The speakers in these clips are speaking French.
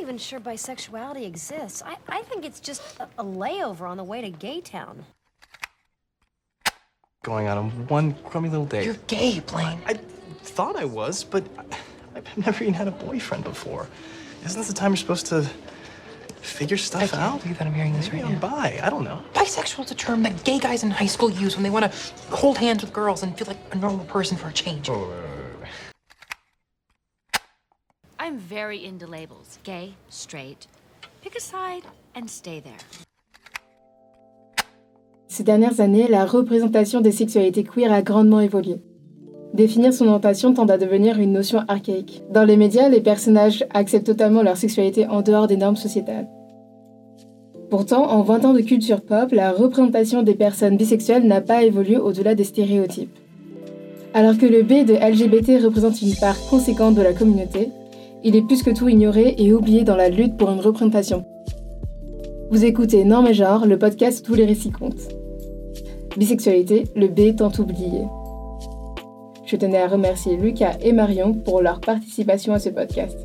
even sure bisexuality exists. I, I think it's just a, a layover on the way to gay town. Going on one crummy little date. You're gay, Blaine. I thought I was, but I've never even had a boyfriend before. Isn't this the time you're supposed to figure stuff I can't out? believe that I'm hearing this Maybe right I'm now. bi. I don't know. Bisexual is a term that gay guys in high school use when they want to hold hands with girls and feel like a normal person for a change. Oh, I'm very into labels gay, straight. Pick a side and stay there. Ces dernières années, la représentation des sexualités queer a grandement évolué. Définir son orientation tend à devenir une notion archaïque. Dans les médias, les personnages acceptent totalement leur sexualité en dehors des normes sociétales. Pourtant, en 20 ans de culture pop, la représentation des personnes bisexuelles n'a pas évolué au-delà des stéréotypes. Alors que le B de LGBT représente une part conséquente de la communauté, il est plus que tout ignoré et oublié dans la lutte pour une représentation. Vous écoutez Norme et Genre, le podcast où tous les récits comptent. Bisexualité, le B tant oublié. Je tenais à remercier Lucas et Marion pour leur participation à ce podcast.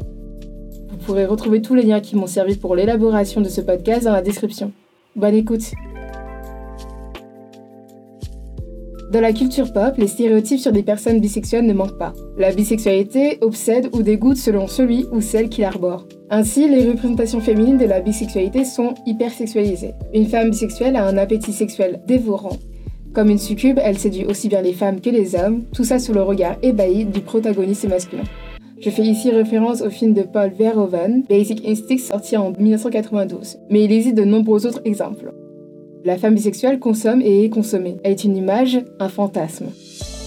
Vous pourrez retrouver tous les liens qui m'ont servi pour l'élaboration de ce podcast dans la description. Bonne écoute Dans la culture pop, les stéréotypes sur des personnes bisexuelles ne manquent pas. La bisexualité obsède ou dégoûte selon celui ou celle qui l'arbore. Ainsi, les représentations féminines de la bisexualité sont hypersexualisées. Une femme bisexuelle a un appétit sexuel dévorant. Comme une succube, elle séduit aussi bien les femmes que les hommes, tout ça sous le regard ébahi du protagoniste masculin. Je fais ici référence au film de Paul Verhoeven, Basic Instinct, sorti en 1992, mais il existe de nombreux autres exemples. La femme bisexuelle consomme et est consommée. Elle est une image, un fantasme.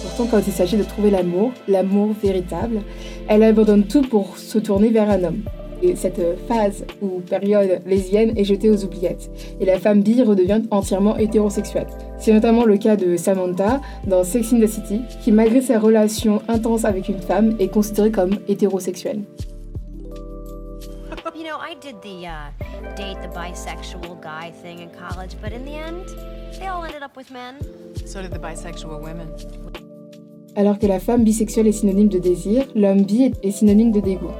Pourtant, quand il s'agit de trouver l'amour, l'amour véritable, elle abandonne tout pour se tourner vers un homme. Et cette phase ou période lesbienne est jetée aux oubliettes, et la femme bi redevient entièrement hétérosexuelle. C'est notamment le cas de Samantha dans Sex in the City, qui malgré sa relation intense avec une femme est considérée comme hétérosexuelle. Know, I did the uh, date the bisexual guy thing in college, but in the end, they all ended up with men. So did the bisexual women. Alors que la femme bisexuelle est synonyme de désir, l'homme bi est synonyme de dégoût.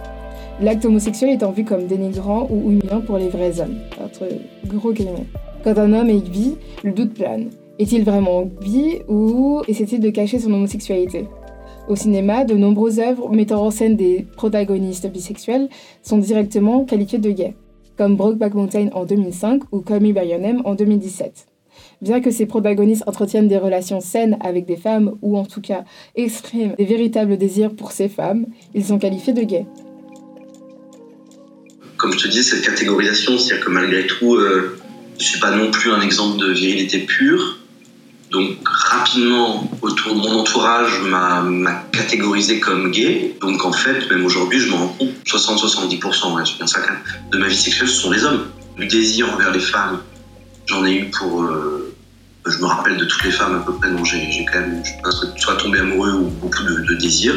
L'acte homosexuel étant vu comme dénigrant ou humiliant pour les vrais hommes, entre gros guillemets. Quand un homme est bi, le doute plane. Est-il vraiment bi ou essaie-t-il de cacher son homosexualité? Au cinéma, de nombreuses œuvres mettant en scène des protagonistes bisexuels sont directement qualifiées de gays, comme Brokeback Mountain en 2005 ou Call Me en 2017. Bien que ces protagonistes entretiennent des relations saines avec des femmes ou en tout cas expriment des véritables désirs pour ces femmes, ils sont qualifiés de gays. comme je te dis, cette catégorisation, c'est-à-dire que malgré tout, euh, je suis pas non plus un exemple de virilité pure. Donc rapidement, autour de mon entourage, m'a catégorisé comme gay. Donc en fait, même aujourd'hui, je me rends compte, 60-70%, ouais, bien ça de ma vie sexuelle, ce sont les hommes. Du désir envers les femmes, j'en ai eu pour... euh, je me rappelle de toutes les femmes à peu près dont j'ai quand même je pense, soit tombé amoureux ou beaucoup de, de désir.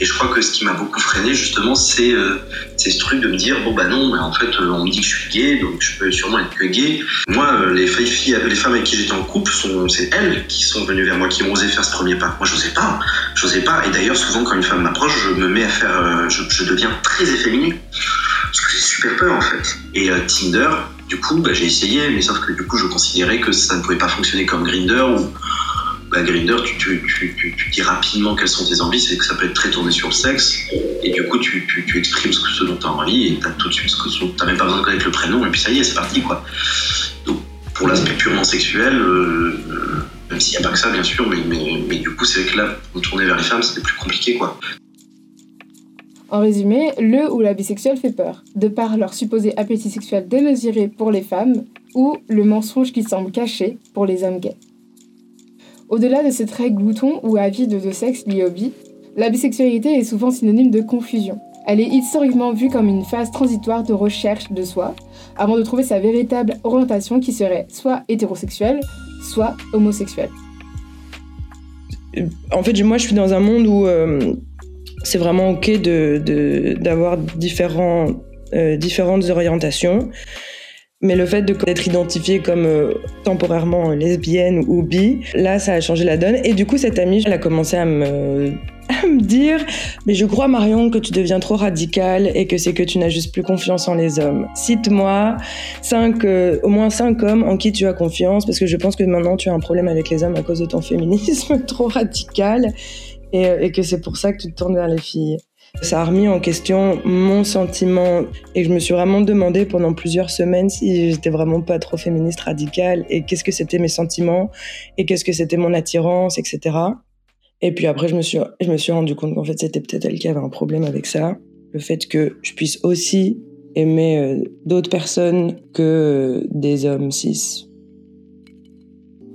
Et je crois que ce qui m'a beaucoup freiné justement, c'est euh, ce truc de me dire bon bah non, en fait euh, on me dit que je suis gay, donc je peux sûrement être que gay. Moi, euh, les filles, les femmes avec qui j'étais en couple, c'est elles qui sont venues vers moi, qui ont osé faire ce premier pas. Moi, j'osais pas, j'osais pas. Et d'ailleurs, souvent quand une femme m'approche, je me mets à faire, je, je deviens très efféminé parce que j'ai super peur en fait. Et euh, Tinder, du coup, bah, j'ai essayé, mais sauf que du coup, je considérais que ça ne pouvait pas fonctionner comme Grinder où bah, Grinder, tu, dis rapidement quelles sont tes envies, c'est que ça peut être très tourné sur le sexe, et du coup, tu, exprimes ce, ce dont tu as envie, et tu tout de suite ce que tu n'as même pas besoin de connaître le prénom, et puis ça y est, c'est parti quoi. Donc, pour l'aspect purement sexuel, euh, euh, même s'il n'y a pas que ça, bien sûr, mais du coup, c'est vrai que là, pour tourner vers les femmes, c'était plus compliqué quoi. En résumé, le ou la bisexuelle fait peur, de par leur supposé appétit sexuel démesuré pour les femmes ou le mensonge qui semble caché pour les hommes gays. Au-delà de ce trait glouton ou avide de sexe lié au bi, la bisexualité est souvent synonyme de confusion. Elle est historiquement vue comme une phase transitoire de recherche de soi, avant de trouver sa véritable orientation qui serait soit hétérosexuelle, soit homosexuelle. En fait, moi, je suis dans un monde où euh, c'est vraiment OK de, de- d'avoir différents, euh, différentes orientations. Mais le fait d'être identifiée comme euh, temporairement lesbienne ou bi, là, ça a changé la donne. Et du coup, cette amie, elle a commencé à me à me dire Mais je crois, Marion, que tu deviens trop radicale et que c'est que tu n'as juste plus confiance en les hommes. Cite-moi cinq, euh, au moins cinq hommes en qui tu as confiance, parce que je pense que maintenant tu as un problème avec les hommes à cause de ton féminisme trop radical et, euh, et que c'est pour ça que tu te tournes vers les filles. Ça a remis en question mon sentiment et je me suis vraiment demandé pendant plusieurs semaines si j'étais vraiment pas trop féministe radicale et qu'est-ce que c'était mes sentiments et qu'est-ce que c'était mon attirance, etc. Et puis après, je me suis, je me suis rendu compte qu'en fait, c'était peut-être elle qui avait un problème avec ça. Le fait que je puisse aussi aimer euh, d'autres personnes que des hommes cis.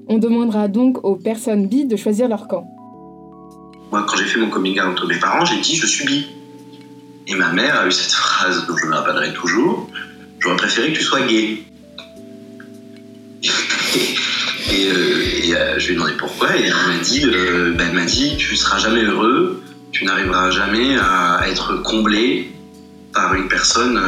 On demandera donc aux personnes bi de choisir leur camp. Moi, quand j'ai fait mon coming out à mes parents, j'ai dit je suis bi. Et ma mère a eu cette phrase dont je me rappellerai toujours J'aurais préféré que tu sois gay. et, euh, euh, je lui ai demandé pourquoi, et elle m'a dit, euh, bah, elle m'a dit tu seras jamais heureux, tu n'arriveras jamais à être comblé par une personne.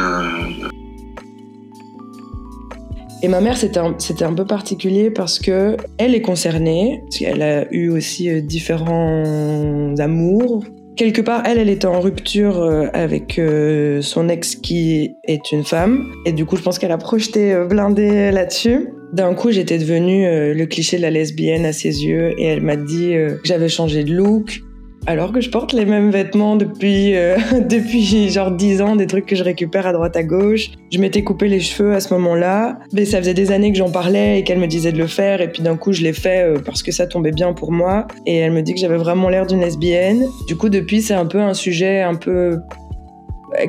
Et ma mère, c'était un, peu particulier parce que elle est concernée, parce qu'elle a eu aussi euh, différents amours. Quelque part, elle, elle était en rupture euh, avec euh, son ex qui est une femme. Et du coup, je pense qu'elle a projeté blindé là-dessus. D'un coup, j'étais devenue le cliché de la lesbienne à ses yeux. Et elle m'a dit que j'avais changé de look. Alors que je porte les mêmes vêtements depuis, euh, depuis genre 10 ans, des trucs que je récupère à droite à gauche. Je m'étais coupé les cheveux à ce moment-là. Mais ça faisait des années que j'en parlais et qu'elle me disait de le faire. Et puis d'un coup, je l'ai fait euh, parce que ça tombait bien pour moi. Et elle me dit que j'avais vraiment l'air d'une lesbienne. Du coup, depuis, c'est un peu un sujet un peu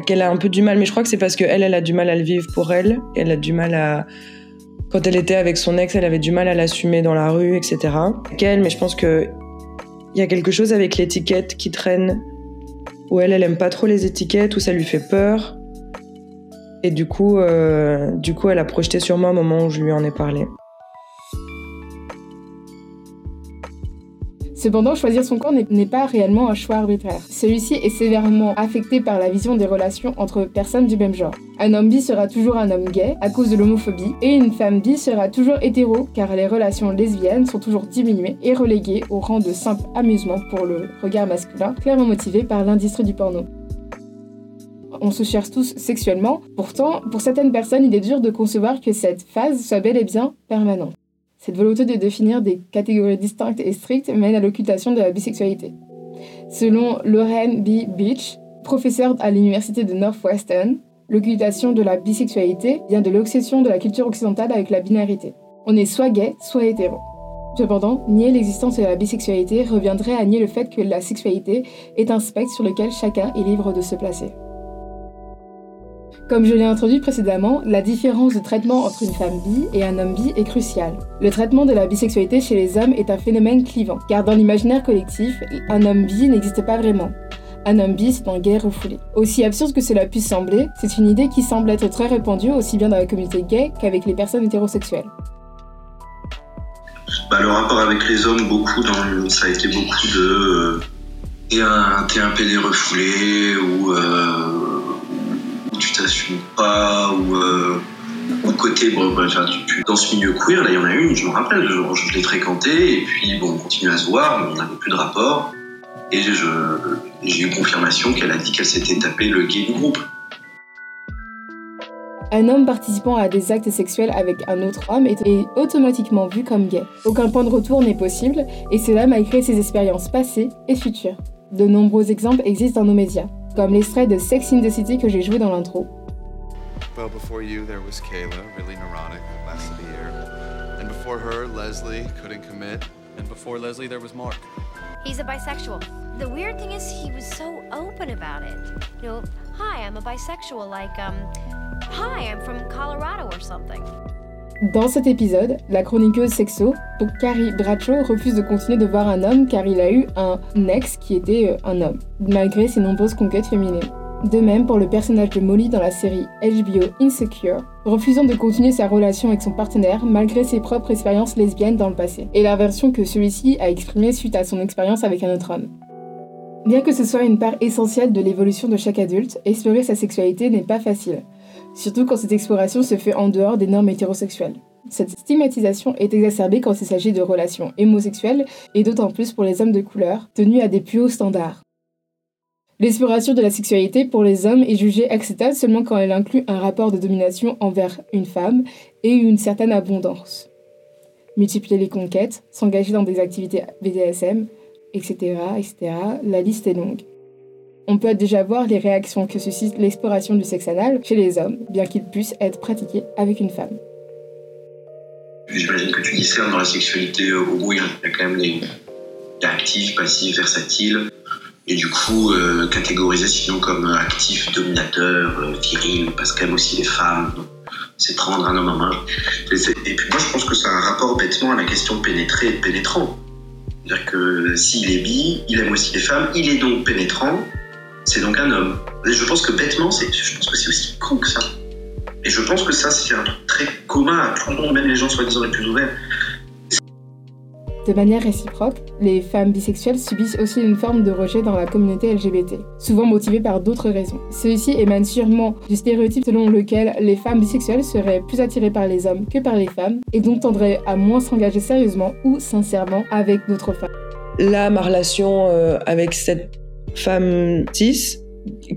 qu'elle a un peu du mal. Mais je crois que c'est parce qu'elle, elle a du mal à le vivre pour elle. Elle a du mal à... Quand elle était avec son ex, elle avait du mal à l'assumer dans la rue, etc. Qu'elle, mais je pense que il y a quelque chose avec l'étiquette qui traîne, où elle, elle aime pas trop les étiquettes, où ça lui fait peur. Et du coup, euh, du coup, elle a projeté sur moi au moment où je lui en ai parlé. Cependant, choisir son n'est- n'est pas réellement un choix arbitraire. Celui-ci est sévèrement affecté par la vision des relations entre personnes du même genre. Un homme bi sera toujours un homme gay à cause de l'homophobie, et une femme bi sera toujours hétéro car les relations lesbiennes sont toujours diminuées et reléguées au rang de simple amusement pour le regard masculin, clairement motivé par l'industrie du porno. On se cherche tous sexuellement, pourtant, pour certaines personnes, il est dur de concevoir que cette phase soit bel et bien permanente. Cette volonté de définir des catégories distinctes et strictes mène à l'occultation de la bisexualité. Selon Lauren B. Beach, professeure à l'université de Northwestern, l'occultation de la bisexualité vient de l'obsession de la culture occidentale avec la binarité. On est soit gay, soit hétéro. Cependant, nier l'existence de la bisexualité reviendrait à nier le fait que la sexualité est un spectre sur lequel chacun est libre de se placer. Comme je l'ai introduit précédemment, la différence de traitement entre une femme bi et un homme bi est cruciale. Le traitement de la bisexualité chez les hommes est un phénomène clivant, car dans l'imaginaire collectif, un homme bi n'existe pas vraiment. Un homme bi, c'est un gay refoulé. Aussi absurde que cela puisse sembler, c'est une idée qui semble être très répandue aussi bien dans la communauté gay qu'avec les personnes hétérosexuelles. Bah, le rapport avec les hommes, beaucoup dans le- ça a été beaucoup de euh, t'es un, un PD refoulé ou, euh, tu t'assumes pas ou euh, côté bah, dans ce milieu queer là il y en a une je me rappelle je, l'ai fréquentée et puis bon on continue à se voir mais on n'avait plus de rapport et j'ai eu confirmation qu'elle a dit qu'elle s'était tapé le gay du groupe Un homme participant à des actes sexuels avec un autre homme est, est automatiquement vu comme gay. Aucun point de retour n'est possible, et cela malgré ses expériences passées et futures. De nombreux exemples existent dans nos médias, comme l'extrait de Sex in the City que j'ai joué dans l'intro. Well, before you, there was Kayla, really neurotic, that lasted a year. And before her, Leslie couldn't commit. And before Leslie, there was Mark. He's a bisexual. The weird thing is, he was so open about it. You know, hi, I'm a bisexual, like, um, hi, I'm from Colorado or something. Dans cet épisode, la chroniqueuse sexo, donc Carrie Bradshaw, refuse de continuer de voir un homme car il a eu un ex qui était euh, un homme, malgré ses nombreuses conquêtes féminines. De même pour le personnage de Molly dans la série HBO Insecure, refusant de continuer sa relation avec son partenaire malgré ses propres expériences lesbiennes dans le passé, et la version que celui-ci a exprimée suite à son expérience avec un autre homme. Bien que ce soit une part essentielle de l'évolution de chaque adulte, explorer sa sexualité n'est pas facile, surtout quand cette exploration se fait en dehors des normes hétérosexuelles. Cette stigmatisation est exacerbée quand il s'agit de relations homosexuelles et d'autant plus pour les hommes de couleur, tenus à des plus hauts standards. L'exploration de la sexualité pour les hommes est jugée acceptable seulement quand elle inclut un rapport de domination envers une femme et une certaine abondance. Multiplier les conquêtes, s'engager dans des activités BDSM, etc., etc., la liste est longue. On peut déjà voir les réactions que suscite l'exploration du sexe anal chez les hommes, bien qu'il puisse être pratiqué avec une femme. J'imagine que tu discernes dans la sexualité euh, au bout, il y a quand même les actifs, passifs, versatiles. Et du coup, euh, catégoriser sinon comme actif, dominateur, euh, viril, parce qu'elle aussi les femmes. C'est prendre un homme en main. Et, puis moi, je pense que ça a un rapport bêtement à la question de pénétrer et pénétrant. C'est-à-dire que s'il est bi, il aime aussi les femmes, il est donc pénétrant, c'est donc un homme. Et je pense que bêtement, je pense que c'est aussi con que ça. Et je pense que ça, c'est un truc très commun à tout le monde, même les gens soi-disant les plus ouverts. De manière réciproque, les femmes bisexuelles subissent aussi une forme de rejet dans la communauté LGBT, souvent motivée par d'autres raisons. Celui-ci émane sûrement du stéréotype selon lequel les femmes bisexuelles seraient plus attirées par les hommes que par les femmes, et donc tendraient à moins s'engager sérieusement ou sincèrement avec d'autres femmes. Là, ma relation euh, avec cette femme cis,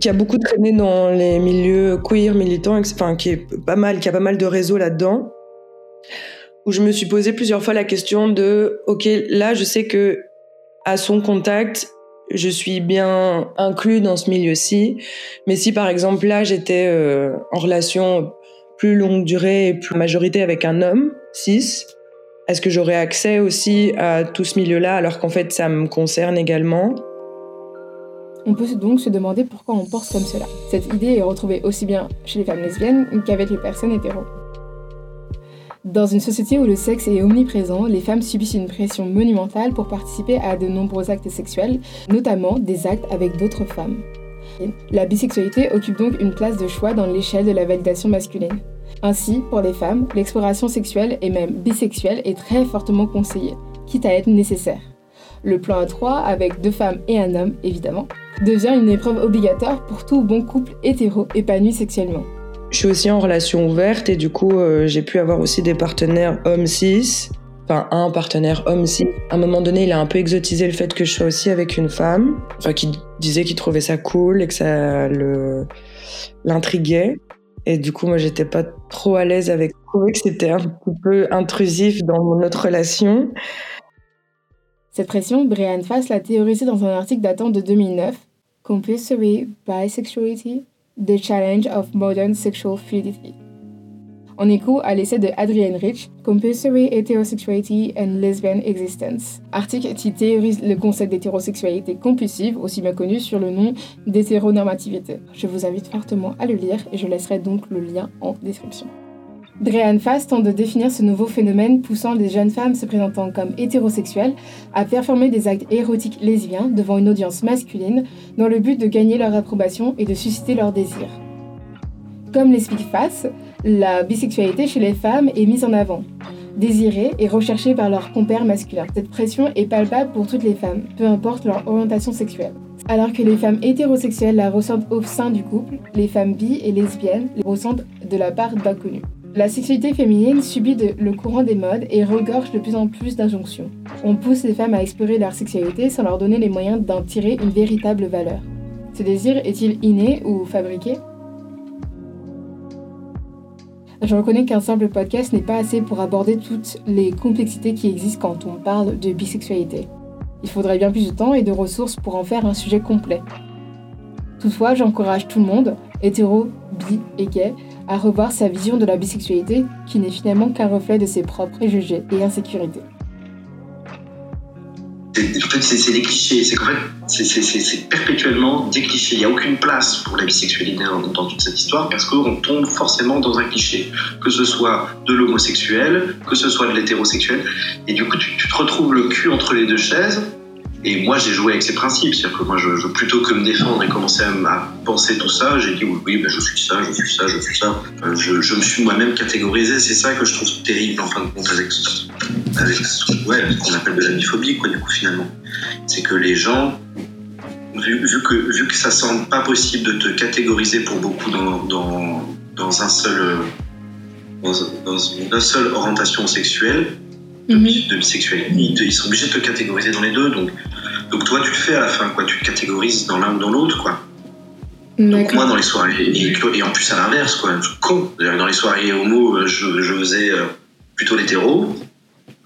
qui a beaucoup traîné dans les milieux queer, militants, enfin, qui est pas mal, qui a pas mal de réseaux là-dedans, où je me suis posé plusieurs fois la question de, ok, là, je sais que à son contact, je suis bien inclus dans ce milieu-ci, mais si par exemple là, j'étais euh, en relation plus longue durée et plus majorité avec un homme cis, est-ce que j'aurais accès aussi à tout ce milieu-là alors qu'en fait ça me concerne également? On peut donc se demander pourquoi on pense comme cela. Cette idée est retrouvée aussi bien chez les femmes lesbiennes qu'avec les personnes hétéros. Dans une société où le sexe est omniprésent, les femmes subissent une pression monumentale pour participer à de nombreux actes sexuels, notamment des actes avec d'autres femmes. La bisexualité occupe donc une place de choix dans l'échelle de la validation masculine. Ainsi, pour les femmes, l'exploration sexuelle et même bisexuelle est très fortement conseillée, quitte à être nécessaire. Le plan A3, avec deux femmes et un homme évidemment, devient une épreuve obligatoire pour tout bon couple hétéro épanoui sexuellement. Je suis aussi en relation ouverte et du coup, euh, j'ai pu avoir aussi des partenaires hommes cis. Enfin, un partenaire homme cis. À un moment donné, il a un peu exotisé le fait que je sois aussi avec une femme. Enfin, qui disait qu'il trouvait ça cool et que ça l'intriguait. Et du coup, moi, j'étais pas trop à l'aise avec. Je trouvais que c'était un peu intrusif dans notre relation. Cette pression, Brian Fass l'a théorisée dans un article datant de 2009, Compulsory Bisexuality The Challenge of Modern Sexual Fluidity. En écho à l'essai de Adrienne Rich, Compulsory Heterosexuality and Lesbian Existence, article qui théorise le concept d'hétérosexualité compulsive, aussi bien connu sur le nom d'hétéronormativité. Je vous invite fortement à le lire et je laisserai donc le lien en description. Drehan Fass tente de définir ce nouveau phénomène poussant les jeunes femmes se présentant comme hétérosexuelles à performer des actes érotiques lesbiens devant une audience masculine dans le but de gagner leur approbation et de susciter leur désir. Comme l'explique Fass, la bisexualité chez les femmes est mise en avant, désirée et recherchée par leurs compères masculins. Cette pression est palpable pour toutes les femmes, peu importe leur orientation sexuelle. Alors que les femmes hétérosexuelles la ressentent au sein du couple, les femmes bi et lesbiennes la ressentent de la part d'inconnus. La sexualité féminine subit le courant des modes et regorge de plus en plus d'injonctions. On pousse les femmes à explorer leur sexualité sans leur donner les moyens d'en tirer une véritable valeur. Ce désir est-il inné ou fabriqué? Je reconnais qu'un simple podcast n'est pas assez pour aborder toutes les complexités qui existent quand on parle de bisexualité. Il faudrait bien plus de temps et de ressources pour en faire un sujet complet. Toutefois, j'encourage tout le monde, hétéro, bi et gay, à revoir sa vision de la bisexualité qui n'est finalement qu'un reflet de ses propres préjugés et insécurités. En fait, c'est des clichés. C'est c'est perpétuellement des clichés. Il n'y a aucune place pour la bisexualité dans, toute cette histoire parce qu'on tombe forcément dans un cliché. Que ce soit de l'homosexuel, que ce soit de l'hétérosexuel. Et du coup, tu, te retrouves le cul entre les deux chaises et moi, j'ai joué avec ces principes. C'est-à-dire que moi, plutôt que me défendre et commencer à, penser tout ça, j'ai dit oui, ben, je suis ça, je suis ça, je suis ça. Euh, je, me suis moi-même catégorisé. C'est ça que je trouve terrible en fin de compte avec, ouais, ce qu'on appelle de la biphobie, quoi, du coup, finalement. C'est que les gens, vu, que, vu que ça semble pas possible de te catégoriser pour beaucoup dans, dans, un seul, dans, dans une seule orientation sexuelle, de, mhm. bisexualité. Ils sont obligés de te catégoriser dans les deux. Donc, Donc toi, tu le fais à la fin, quoi. Tu te catégorises dans l'un ou dans l'autre, quoi. Donc moi, dans les soirées, et, en plus à l'inverse, quoi, con. Dans les soirées homo, je, je faisais euh, plutôt l'hétéro.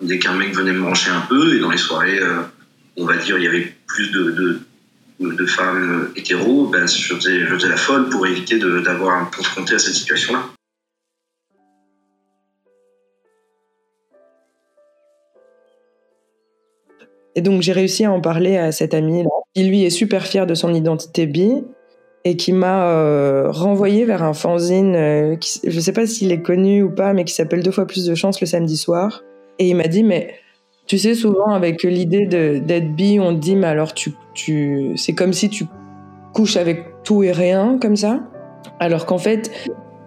Dès qu'un mec venait me brancher un peu, et dans les soirées, euh, on va dire, il y avait plus de, de, de femmes hétéros, ben, je, faisais, je faisais la folle pour éviter d'avoir à me confronter à cette situation-là. Et donc j'ai réussi à en parler à cet ami qui lui est super fier de son identité bi et qui m'a euh, renvoyé vers un fanzine, euh, je sais pas s'il est connu ou pas, mais qui s'appelle Deux fois plus de chance le samedi soir. Et il m'a dit, mais tu sais, souvent avec l'idée d'être bi, on dit, mais alors tu, tu, c'est comme si tu couches avec tout et rien, comme ça. Alors qu'en fait,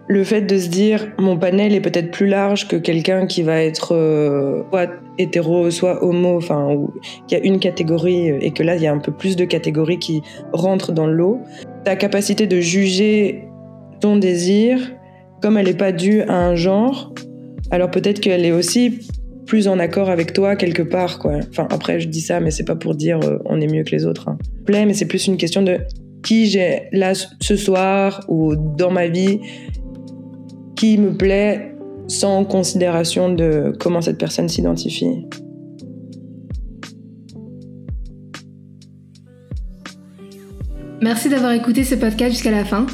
le fait de se dire mon panel est peut-être plus large que quelqu'un qui va être euh, soit hétéro, soit homo, enfin, ou qu'il y a une catégorie et que là il y a un peu plus de catégories qui rentrent dans l'eau. Ta capacité de juger ton désir, comme elle n'est pas due à un genre, alors peut-être qu'elle est aussi plus en accord avec toi quelque part, quoi. Enfin, après, je dis ça, mais c'est pas pour dire euh, on est mieux que les autres. Hein. Mais c'est plus une question de qui j'ai là ce soir ou dans ma vie qui me plaît sans considération de comment cette personne s'identifie. Merci d'avoir écouté ce podcast jusqu'à la fin.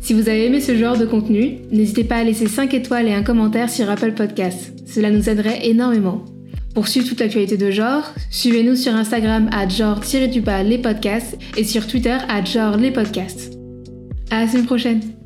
Si vous avez aimé ce genre de contenu, n'hésitez pas à laisser 5 étoiles et un commentaire sur Apple Podcasts. Cela nous aiderait énormément. Pour suivre toute l'actualité de genre, suivez-nous sur Instagram à genre-du-bas les podcasts et sur Twitter à genre les podcasts. À la semaine prochaine!